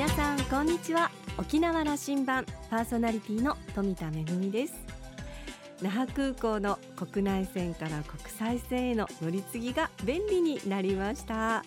皆さんこんにちは。沖縄羅針盤パーソナリティの富田恵です。那覇空港の国内線から国際線への乗り継ぎが便利になりました。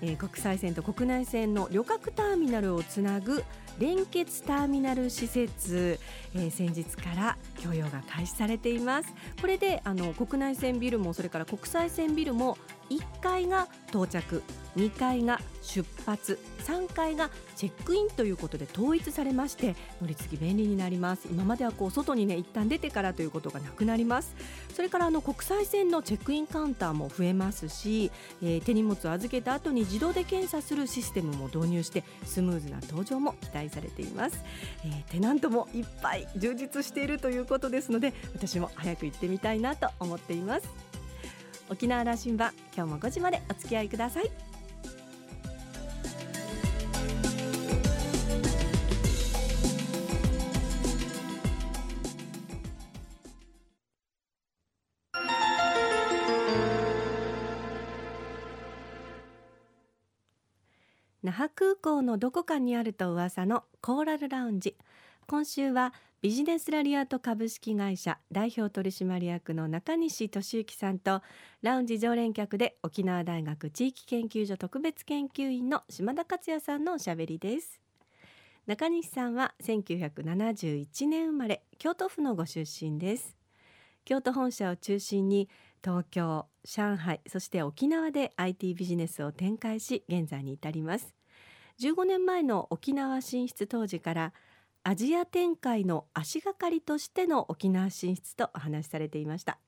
えー、国際線と国内線の旅客ターミナルをつなぐ連結ターミナル施設、えー、先日から供用が開始されています。これであの国内線ビルもそれから国際線ビルも1階が到着2階が出発3階がチェックインということで統一されまして乗り継ぎ便利になります。今まではこう外にね一旦出てからということがなくなります。それからあの国際線のチェックインカウンターも増えますし、えー、手荷物を預けた後に自動で検査するシステムも導入してスムーズな搭乗も期待されています、えー、テナントもいっぱい充実しているということですので私も早く行ってみたいなと思っています。沖縄羅針盤今日も5時までお付き合いください。那覇空港のどこかにあると噂のコーラルラウンジ。今週はビジネスラリアート株式会社代表取締役の中西俊之さんとラウンジ常連客で沖縄大学地域研究所特別研究員の島田克也さんのおしゃべりです。中西さんは1971年生まれ京都府のご出身です。京都本社を中心に東京上海そして沖縄で IT ビジネスを展開し現在に至ります。15年前の沖縄進出当時からアジア展開の足がかりとしての沖縄進出とお話しされていました。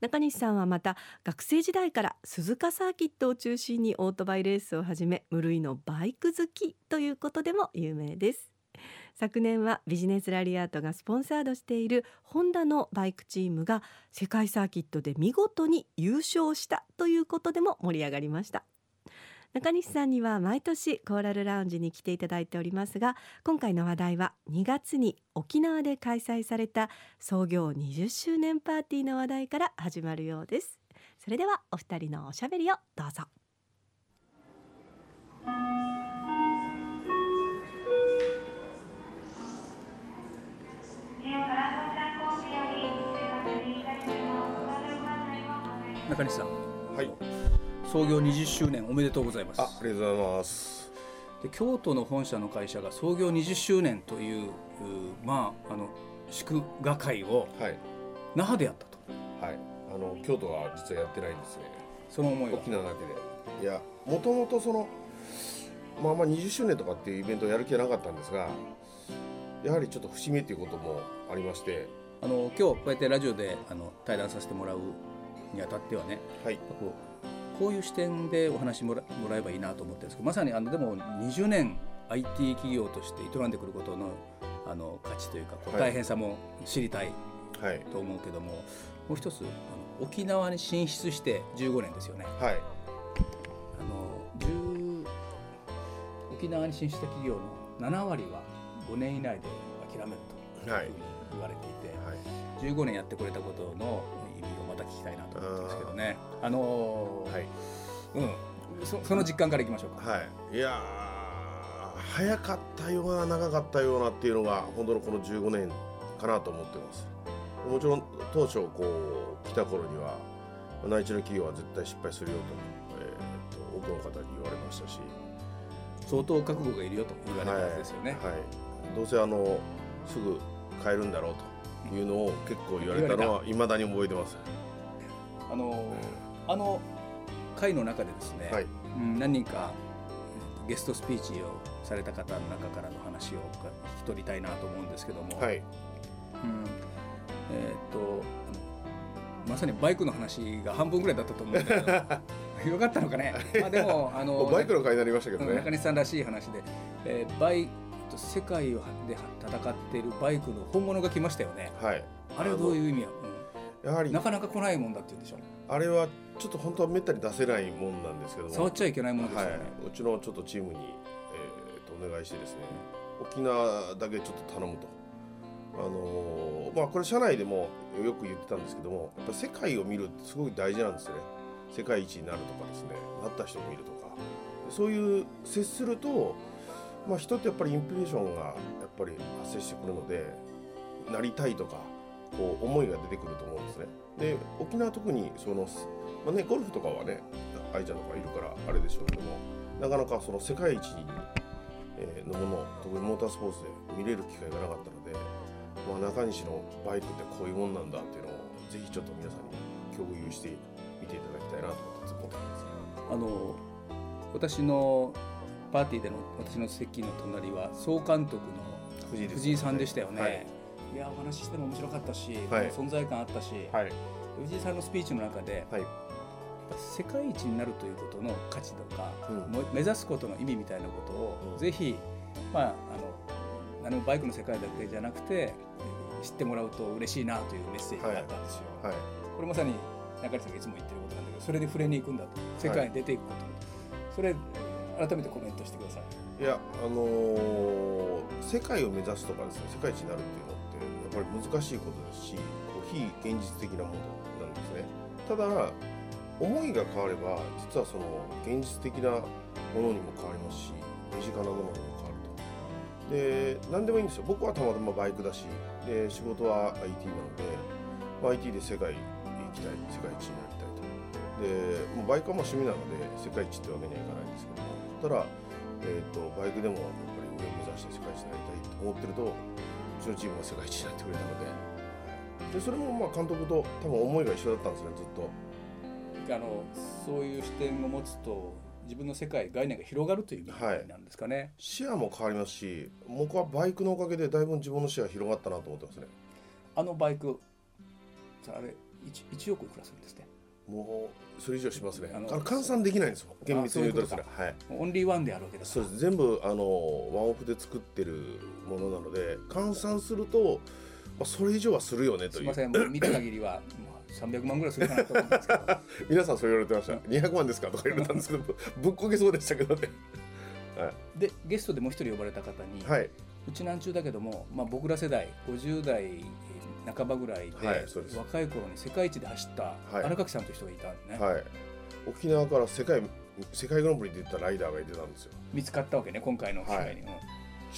中西さんはまた学生時代から鈴鹿サーキットを中心にオートバイレースをはじめ無類のバイク好きということでも有名です。昨年はビジネスラリアートがスポンサードしているホンダのバイクチームが世界サーキットで見事に優勝したということでも盛り上がりました。中西さんには毎年コーラルラウンジに来ていただいておりますが今回の話題は2月に沖縄で開催された創業20周年パーティーの話題から始まるようです。それではお二人のおしゃべりをどうぞ。中西さん。はい創業20周年おめでとうございます。あありがとうございます。で京都の本社の会社が創業20周年というまああの祝賀会を那覇でやったと。はい。あの京都は実はやってないんですね。その思い沖縄だけで。いやもともとそのまあまあ20周年とかっていうイベントをやる気はなかったんですがやはりちょっと節目ということもありまして。あの今日こうやってラジオであの対談させてもらうにあたってはね、はい、こういう視点でお話もらもらえばいいなと思ってるんですけどまさにあのでも20年 IT 企業として営んでくることのあの価値というか大変さも知りたいと思うけども、はい、もう一つあの沖縄に進出して15年ですよね。はい、あの沖縄に進出した企業の7割は5年以内で諦めるというふうに言われていて、はい、15年やってくれたことの意味をまた聞きたいなと思ってますけどね。あのー、はい、うんそ、その実感からいきましょうか。はい、いや早かったような長かったようなっていうのが本当のこの15年かなと思ってます。もちろん当初こう来た頃には内地の企業は絶対失敗するよと,、えーと、多くの方に言われましたし相当覚悟がいるよと言われるはずですよね。はい、はい、どうせあのすぐ買えるんだろうというのを結構言われたのはいまだに覚えてます。あのあの会の中でですね、はい、うん、何人かゲストスピーチをされた方の中からの話を聞き取りたいなと思うんですけども、はい、うん、えっ、とまさにバイクの話が半分ぐらいだったと思うんだけど よかったのかね、まあ、でもあのバイクの会になりましたけどね。中西さんらしい話で、えー、バイ世界で戦っているバイクの本物が来ましたよね。はい。あれはどういう意味や、うん、やはりなかなか来ないもんだって言うんでしょう。あれはちょっと本当はめったに出せないもんなんですけども。触っちゃいけないもんですよね。はい、うちのちょっとチームに、えー、とお願いしてですね、沖縄だけちょっと頼むと。あのー、まあこれ社内でもよく言ってたんですけども、やっぱ世界を見るってすごく大事なんですよね。世界一になるとかですね、なった人を見るとか。そういう接すると。まあ、人ってやっぱりインプレーションがやっぱり発生してくるのでなりたいとかこう思いが出てくると思うんですね。で沖縄特にその、まあね、ゴルフとかはね愛ちゃんとかいるからあれでしょうけどもなかなかその世界一のもの特にモータースポーツで見れる機会がなかったので、まあ、中西のバイクってこういうもんなんだっていうのをぜひちょっと皆さんに共有して見ていただきたいなと思ってます。あの私のパーティーでの私の席の隣は総監督の藤井さんでしたよね。はい、いやお話ししても面白かったし、はい、存在感あったし、はい、藤井さんのスピーチの中で、はい、世界一になるということの価値とか、うん、目指すことの意味みたいなことを、うん、ぜひ、まあ、あの何もバイクの世界だけじゃなくて知ってもらうと嬉しいなというメッセージがあったんですよ。はい。これまさに中西さんがいつも言ってることなんだけどそれで触れに行くんだと。世界に出ていくこと、それ改めてコメントしてください。いやあのー、世界を目指すとかですね世界一になるっていうのっやっぱり難しいことですしこう非現実的なものなんですね。ただ思いが変われば実はその現実的なものにも変わりますし身近なものにも変わると。で何でもいいんですよ僕はたまたまバイクだしで仕事は IT なので、まあ、IT で世界行きたい世界一になりたいと。でもうバイクはまあ趣味なので世界一ってわけにはいかないんですけどもただ、えーと、バイクでもやっぱり上を目指して世界一になりたいと思ってるとうちのチームが世界一になってくれたので。でそれもまあ監督と多分思いが一緒だったんですねずっと。あのそういう視点を持つと自分の世界概念が広がるという意味なんですかね、はい、視野も変わりますし僕はバイクのおかげでだいぶ自分の視野が広がったなと思ってますね。あのバイクあれ 1, 1億いくらするんですねもうそれ以上しますね。あの換算できないんですよ。厳密に言うとですねはい。オンリーワンであるわけですそうです。全部あのワンオフで作ってるものなので換算すると、まあ、それ以上はするよねという。すみません。見た限りは 300万ぐらいするかなと思うんですけど。皆さんそう言われてました。200万ですか？とか言われたんですけど。ぶっこけそうでしたけどね、はい、でゲストでもう一人呼ばれた方に、はい、うちなんちゅうだけども、まあ、僕ら世代50代半ばぐらいではい、で若い頃に世界一で走った荒垣さんという人がいたんでね、はい、沖縄から世界世界グランプリに出たライダーがいてたんですよ。見つかったわけね今回の機会に、はい。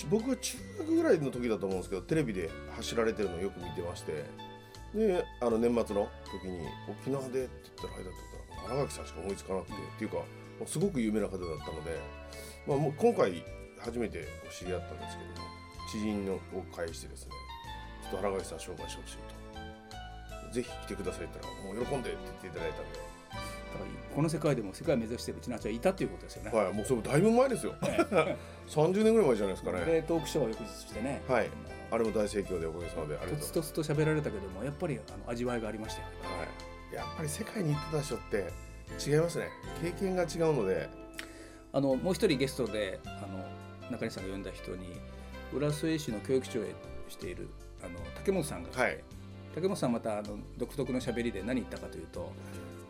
僕は中学ぐらいの時だと思うんですけどテレビで走られてるのをよく見てまして。であの年末の時に沖縄でって言ったらあれだったら荒垣さんしか思いつかなくて、っていうかすごく有名な方だったので、まあ、もう今回初めて知り合ったんですけども知人のを介してですねと荒垣さん紹介してほしいとぜひ来てくださいって言ったらもう喜んでって言っていただいたんでこの世界でも世界を目指してるうちなちゃいたということですよね。はい、もうそれだいぶ前ですよ。30年ぐらい前じゃないですかね。でトークショーを翌日してね。はい。あれも大盛況でおかげさまでありがとうとつとつと喋られたけどもやっぱりあの味わいがありましたよ、はい、やっぱり世界に行ってた人って違いますね経験が違うのであのもう一人ゲストであの中西さんが呼んだ人に浦添市の教育長をしているあの竹本さんが、はい、竹本さんまたあの独特のしゃべりで何言ったかというと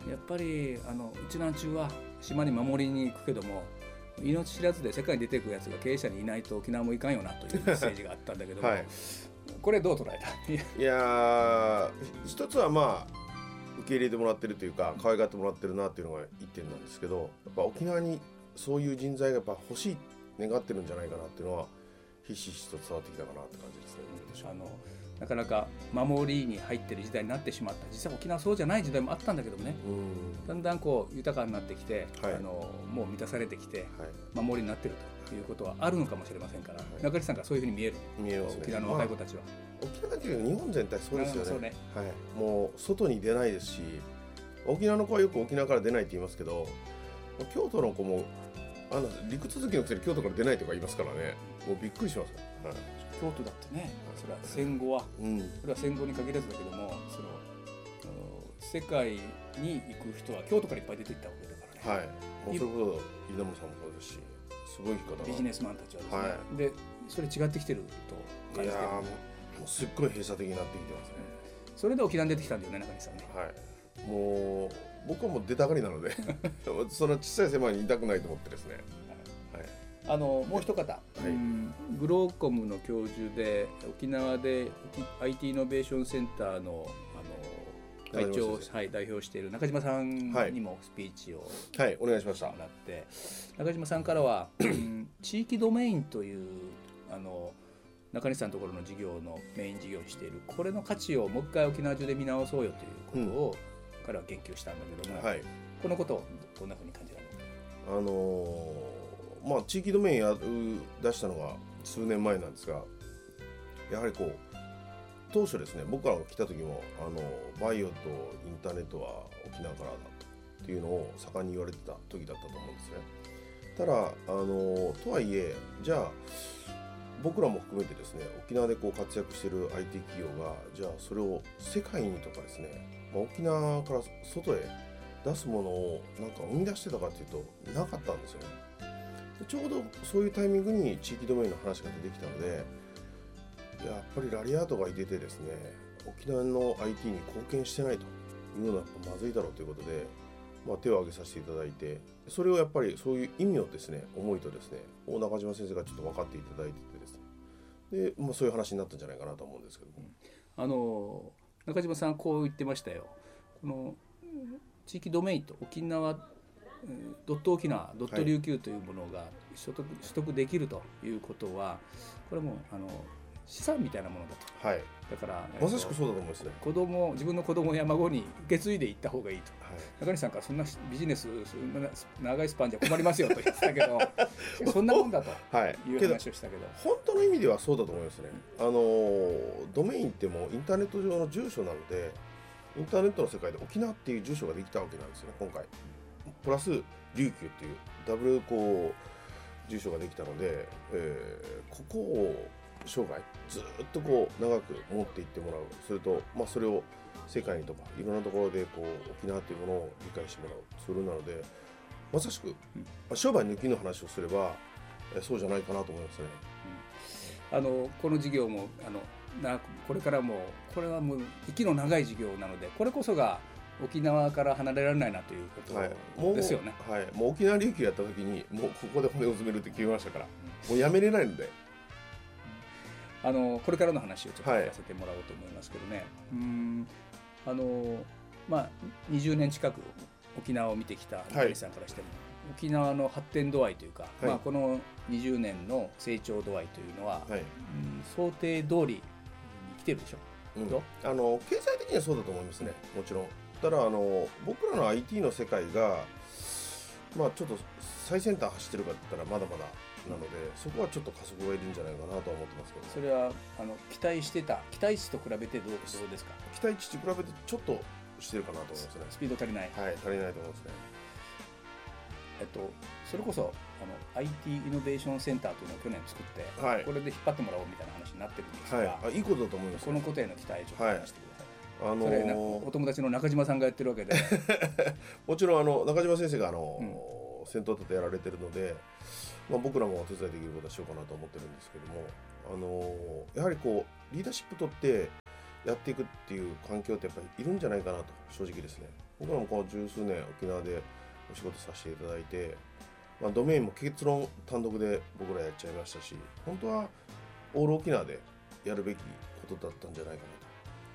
やっぱりあのうちなんちゅうは島に守りに行くけども命知らずで世界に出ていくやつが経営者にいないと沖縄もいかんよなというメッ セージがあったんだけども、はい、これどう捉えた？いや一つはまあ受け入れてもらってるというか可愛がってもらってるなっていうのが一点なんですけどやっぱ沖縄にそういう人材がやっぱ欲しい願ってるんじゃないかなっていうのはひしひしと伝わってきたかなって感じですね。あのなかなか守りに入ってる時代になってしまった。実際沖縄そうじゃない時代もあったんだけどもね。だんだんこう豊かになってきて、はい、あのもう満たされてきて、はい、守りになってるということはあるのかもしれませんから、はい、中西さんがそういうふうに見える？見えます、ね、沖縄の若い子たちは、まあ、沖縄だけど日本全体そうですよね。ね、はい、もう外に出ないですし沖縄の子はよく沖縄から出ないって言いますけど京都の子もあの陸続きのくせに京都から出ないとか言いますからねもうびっくりします、はい京都だってねそれは戦後は、うん、それは戦後に限らずだけどもその世界に行く人は京都からいっぱい出ていったわけだからね。はい。もうそれこそ稲森さんもそうですし、すごい方ビジネスマンたちはですね。はい、でそれ違ってきてると感じてる。いやもうすっごい閉鎖的になってきてますね。それで沖縄に出てきたんだよね中西さんね。はい。もう僕はもう出たがりなので その小さい狭いにいたくないと思ってですね。あのもう一方、はい、グローコムの教授で沖縄で IT イノベーションセンターのあの会長、はい、代表している中島さんにもスピーチを、はい、お願いしました。もらって。中島さんからは地域ドメインというあの中西さんのところの事業のメイン事業にしているこれの価値をもう一回沖縄中で見直そうよということを、彼は言及したんだけども、はい、このことをどんなふうに感じられる？あのー、まあ地域ドメインや出したのが数年前なんですがやはりこう当初ですね僕らが来た時もあのバイオとインターネットは沖縄からだっていうのを盛んに言われてた時だったと思うんですね。ただあのとはいえじゃあ僕らも含めてですね沖縄でこう活躍してる IT 企業がじゃあそれを世界にとかですね、まあ、沖縄から外へ出すものをなんか生み出してたかっていうとなかったんですよね。ちょうどそういうタイミングに地域ドメインの話が出てきたのでやっぱりラリアートがいててですね沖縄の IT に貢献してないというのはまずいだろうということで、まあ、手を挙げさせていただいてそれをやっぱりそういう意味をですね思いとですね大中島先生がちょっと分かっていただいててですねで、まあ、そういう話になったんじゃないかなと思うんですけども。あの中島さんこう言ってましたよ。この地域ドメインと沖縄ドット沖縄ドット琉球というものが取得,、取得できるということはこれもあの資産みたいなものだと、はい、だからまさしくそうだと思いますね。子供自分の子供や孫に受け継いでいった方がいいと、はい、中西さんからそんなビジネス長いスパンじゃ困りますよと言ってたけど そんなもんだと。い。う話をしたけど、本当の意味ではそうだと思いますね、あのドメインってもインターネット上の住所なのでインターネットの世界で沖縄っていう住所ができたわけなんですよね今回プラス琉球っていうダブルこう住所ができたので、えー、ここを生涯ずっとこう長く持っていってもらう。それと、まあ、それを世界にとかいろんなところでこう沖縄というものを理解してもらう。それなのでまさしく、まあ、商売抜きの話をすればそうじゃないかなと思いますね。うん、あのこの事業もあのなこれからもこれはもう息の長い事業なのでこれこそが沖縄から離れられないなということですよね。はい、もうはい、もう沖縄琉球やった時にもうここで骨を詰めるって決めましたから、もうやめれないので。あのこれからの話をちょっと聞かせてもらおうと思いますけどね、はい、うん。あのまあ20年近く沖縄を見てきた中西さんからしても、はい、沖縄の発展度合いというか、はい、まあ、この20年の成長度合いというのは、はい、うん想定通りに来てるでしょ？う、う？ん、あの経済的にはそうだと思いますね。もちろんただあの僕らの IT の世界がまあちょっと最先端走ってるかって言ったらまだまだなのでそこはちょっと加速がいるんじゃないかなと思ってますけど、それはあの期待してた期待値と比べてどうどうですか？期待値と比べてちょっとしてるかなと思いますね。スピード足りない。はい足りないと思いますね。えっとそれこそあの IT イノベーションセンターというのを去年作って、はい、これで引っ張ってもらおうみたいな話になってるんですが、はい、あいいことだと思います、ね、このことへの期待ちょっと話してください、はい、あのー、お友達の中島さんがやってるわけで。もちろんあの中島先生があの、うん、先頭立てやられてるのでまあ、僕らもお手伝いできることはしようかなと思ってるんですけども、あのー、やはりこうリーダーシップ取ってやっていくっていう環境ってやっぱりいるんじゃないかなと正直ですね。僕らもこの十数年沖縄でお仕事させていただいて、まあ、ドメインも結論単独で僕らやっちゃいましたし本当はオール沖縄でやるべきことだったんじゃないかなと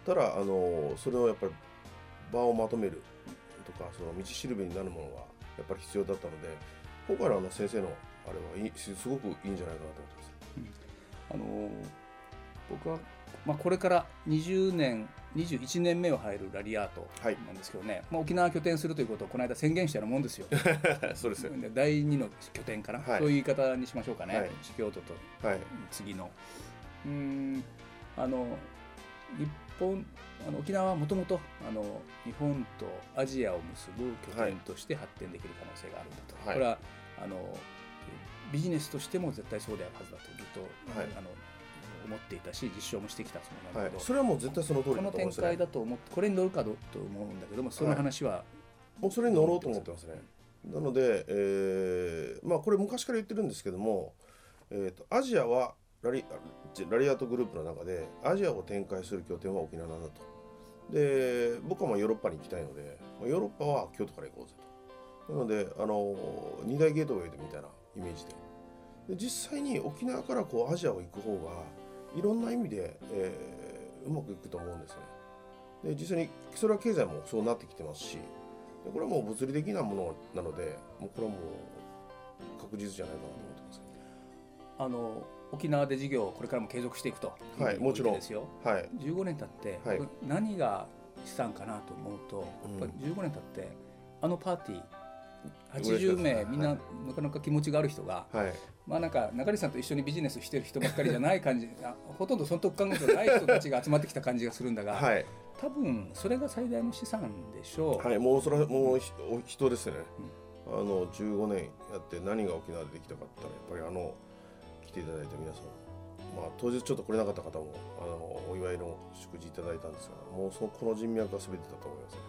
ただ、あのー、それをやっぱり場をまとめるとかその道しるべになるものがやっぱり必要だったので今回のあの先生のあれはいいすごくいいんじゃないかなと思ってます。うん、あの僕は、まあ、これから20年21年目を入るラリアートなんですけどね、はい、まあ、沖縄拠点するということをこの間宣言したようなもんですよ。そうですよ。第2の拠点かな、はい、そういう言い方にしましょうかね、はい、京都と次の。うんあの日本あの沖縄はもともと日本とアジアを結ぶ拠点として発展できる可能性があるんだと、これはあのビジネスとしても絶対そうであるはずだとずっと、はい、あの思っていたし実証もしてきたつもりなんだけど、はい、それはもう絶対その通りだと思います、ね、この展開だと思ってこれに乗るかどと思うんだけどもその話は、もうそれに乗ろうと思ってますね。なので、えー、まあこれ昔から言ってるんですけども、えーと、アジアはラリラリアートグループの中でアジアを展開する拠点は沖縄だと。で僕はまあヨーロッパに行きたいのでヨーロッパは京都から行こうぜと。なのであの二大ゲートウェイでみたいなイメージで。で実際に沖縄からこうアジアを行く方がいろんな意味で、えー、うまくいくと思うんですね。で実際にそれは経済もそうなってきてますしでこれはもう物理的なものなのでもうこれはもう確実じゃないかなと思ってます。あの沖縄で事業をこれからも継続していくとはいもちろん。ですよ、はい、15年経って、はい、何がしたんかなと思うと、やっぱり15年経ってあのパーティー80名みんななかなか気持ちがある人が、はい、まあなんか中西さんと一緒にビジネスしてる人ばっかりじゃない感じ ほとんど損得考えてない人たちが集まってきた感じがするんだが、はい、多分それが最大の資産でしょう。はい、もうそれはもう人ですね、うん、あの15年やって何が沖縄でできたかったらやっぱりあの来ていただいた皆さん。まあ、当日ちょっと来れなかった方もあのお祝いの祝辞いただいたんですがもうそこの人脈が全てだと思います、ね、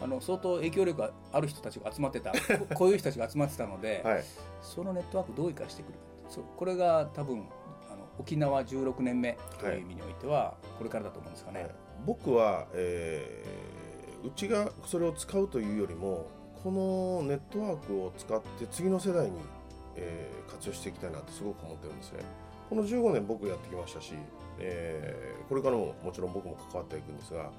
あの相当影響力がある人たちが集まってた こういう人たちが集まってたので、はい、そのネットワークどう生かしてくるかそこれが多分あの沖縄16年目という意味においてはこれからだと思うんですかね。はい、僕は、えー、うちがそれを使うというよりもこのネットワークを使って次の世代に、えー、活用していきたいなってすごく思ってるんですね。この15年僕やってきましたし、えー、これからももちろん僕も関わっていくんですが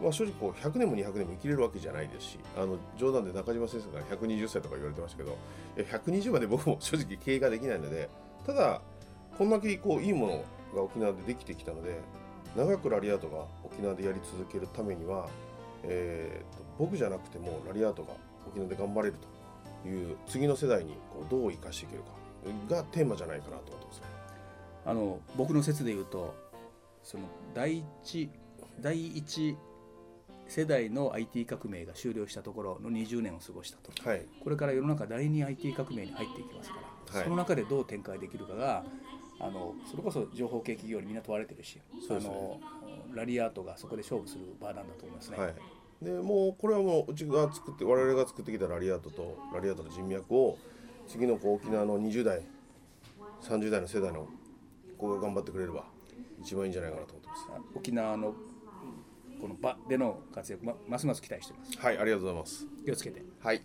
まあ、正直こう100年も200年も生きれるわけじゃないですしあの冗談で中島先生が120歳とか言われてましたけど120まで僕も正直経営ができないのでただこんだけこういいものが沖縄でできてきたので長くラリアートが沖縄でやり続けるためには、えーと、僕じゃなくてもラリアートが沖縄で頑張れるという次の世代にこうどう生かしていけるかがテーマじゃないかなと思ってます、あの僕の説で言うとその第一第一世代の IT 革命が終了したところの20年を過ごしたと、はい、これから世の中第2 IT 革命に入っていきますから、はい、その中でどう展開できるかがあのそれこそ情報系企業にみんな問われてるし、ね、あのラリアートがそこで勝負する場なんだと思いますね。はいでもうこれはもううちが作って我々が作ってきたラリアートとラリアートの人脈を次のこう沖縄の20代30代の世代の子が頑張ってくれれば一番いいんじゃないかなと思ってます。沖縄のこの場での活躍、ま、ますます期待しています。はいありがとうございます。気をつけて。はい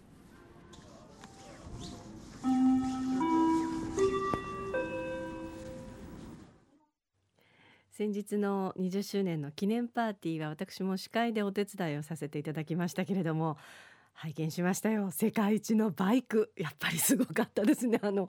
先日の20周年の記念パーティーは私も司会でお手伝いをさせていただきましたけれども拝見しましたよ。世界一のバイク。やっぱりすごかったですね。あの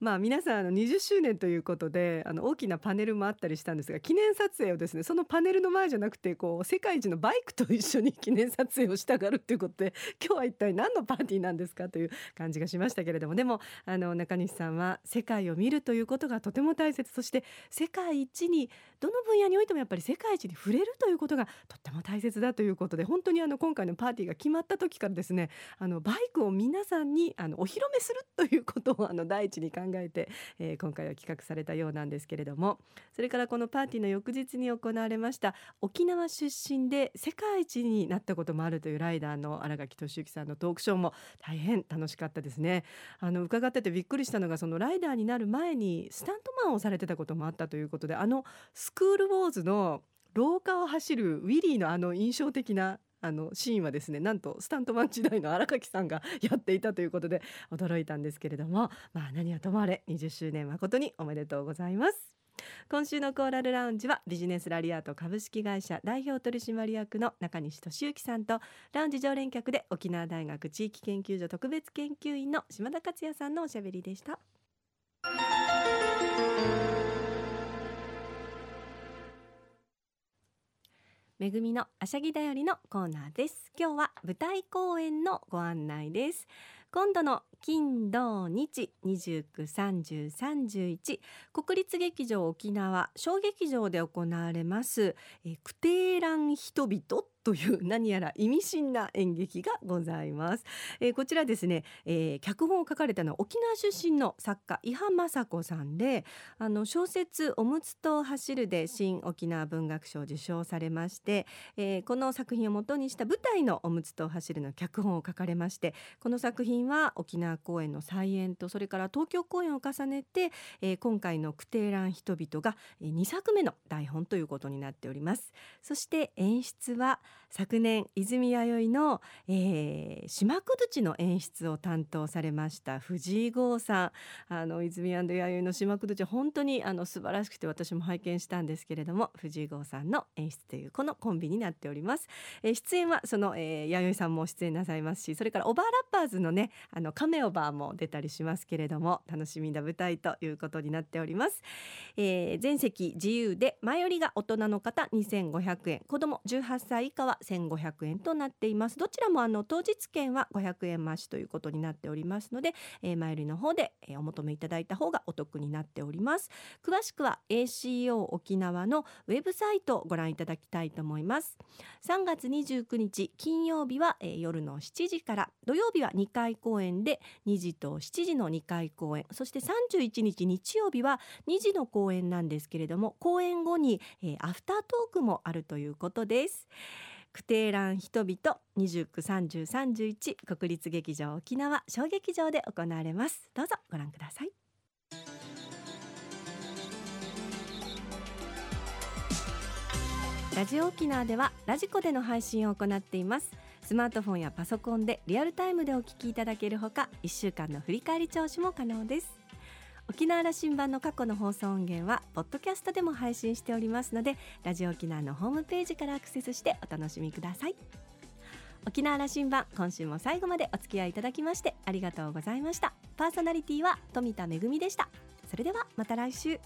まあ皆さんあの20周年ということであの大きなパネルもあったりしたんですが記念撮影をですねそのパネルの前じゃなくてこう世界一のバイクと一緒に 記念撮影をしたがるっていうことで今日は一体何のパーティーなんですかという感じがしましたけれどもでもあの中西さんは世界を見るということがとても大切そして世界一にどの分野においてもやっぱり世界一に触れるということがとっても大切だということで本当にあの今回のパーティーが決まった時からですねあのバイクを皆さんにあのお披露目するということをあの第一に考ええて、えー、今回は企画されたようなんですけれどもそれからこのパーティーの翌日に行われました沖縄出身で世界一になったこともあるというライダーの新垣俊之さんのトークショーも大変楽しかったですね。あの伺っててびっくりしたのがそのライダーになる前にスタントマンをされてたこともあったということであのスクールウォーズの廊下を走るウィリーのあの印象的なあのシーンはですねなんとスタントマン時代の荒垣さんがやっていたということで驚いたんですけれどもまあ何はともあれ20周年誠におめでとうございます今週のコーラルラウンジはビジネスラリアート株式会社代表取締役の中西俊之さんとラウンジ常連客で沖縄大学地域研究所特別研究員の島田克也さんのおしゃべりでした。めぐみのあしゃぎだよりのコーナーです。今日は舞台公演のご案内です。今度の金土日29、30、31国立劇場沖縄小劇場で行われます。えクテーラン人々という何やら意味深な演劇がございます、えー、こちらですね、えー、脚本を書かれたのは沖縄出身の作家伊波雅子さんであの小説おむつと走るで新沖縄文学賞を受賞されまして、えー、この作品をもとにした舞台のおむつと走るの脚本を書かれましてこの作品は沖縄公演の再演とそれから東京公演を重ねて、えー、今回の「クテーラン人々」が2作目の台本ということになっております。そして演出は昨年泉弥生の、えー、島くずちの演出を担当されました藤井剛さん。あの泉弥生の島くずち本当にあの素晴らしくて私も拝見したんですけれども藤井剛さんの演出というこのコンビになっております、えー、出演はその、えー、弥生さんも出演なさいますしそれからオバーラッパーズのねあのカメオバーも出たりしますけれども楽しみな舞台ということになっております、えー、全席自由で前よりが大人の方2500円。子供18歳以下は1500円となっています。どちらもあの当日券は500円増しということになっておりますので、えー、前よりの方で、えー、お求めいただいた方がお得になっております。詳しくは ACO 沖縄のウェブサイトをご覧いただきたいと思います。3月29日金曜日は、えー、夜の7時から土曜日は2回公演で2時と7時の2回公演そして31日日曜日は2時の公演なんですけれども公演後に、えー、アフタートークもあるということです。クテーラン人々29、30、31国立劇場沖縄小劇場で行われます。どうぞご覧ください。ラジオ沖縄ではラジコでの配信を行っています。スマートフォンやパソコンでリアルタイムでお聞きいただけるほか1週間の振り返り聴取も可能です。沖縄羅針盤の過去の放送音源はポッドキャストでも配信しておりますのでラジオ沖縄のホームページからアクセスしてお楽しみください。沖縄羅針盤今週も最後までお付き合いいただきましてありがとうございました。パーソナリティは富田恵でした。それではまた来週。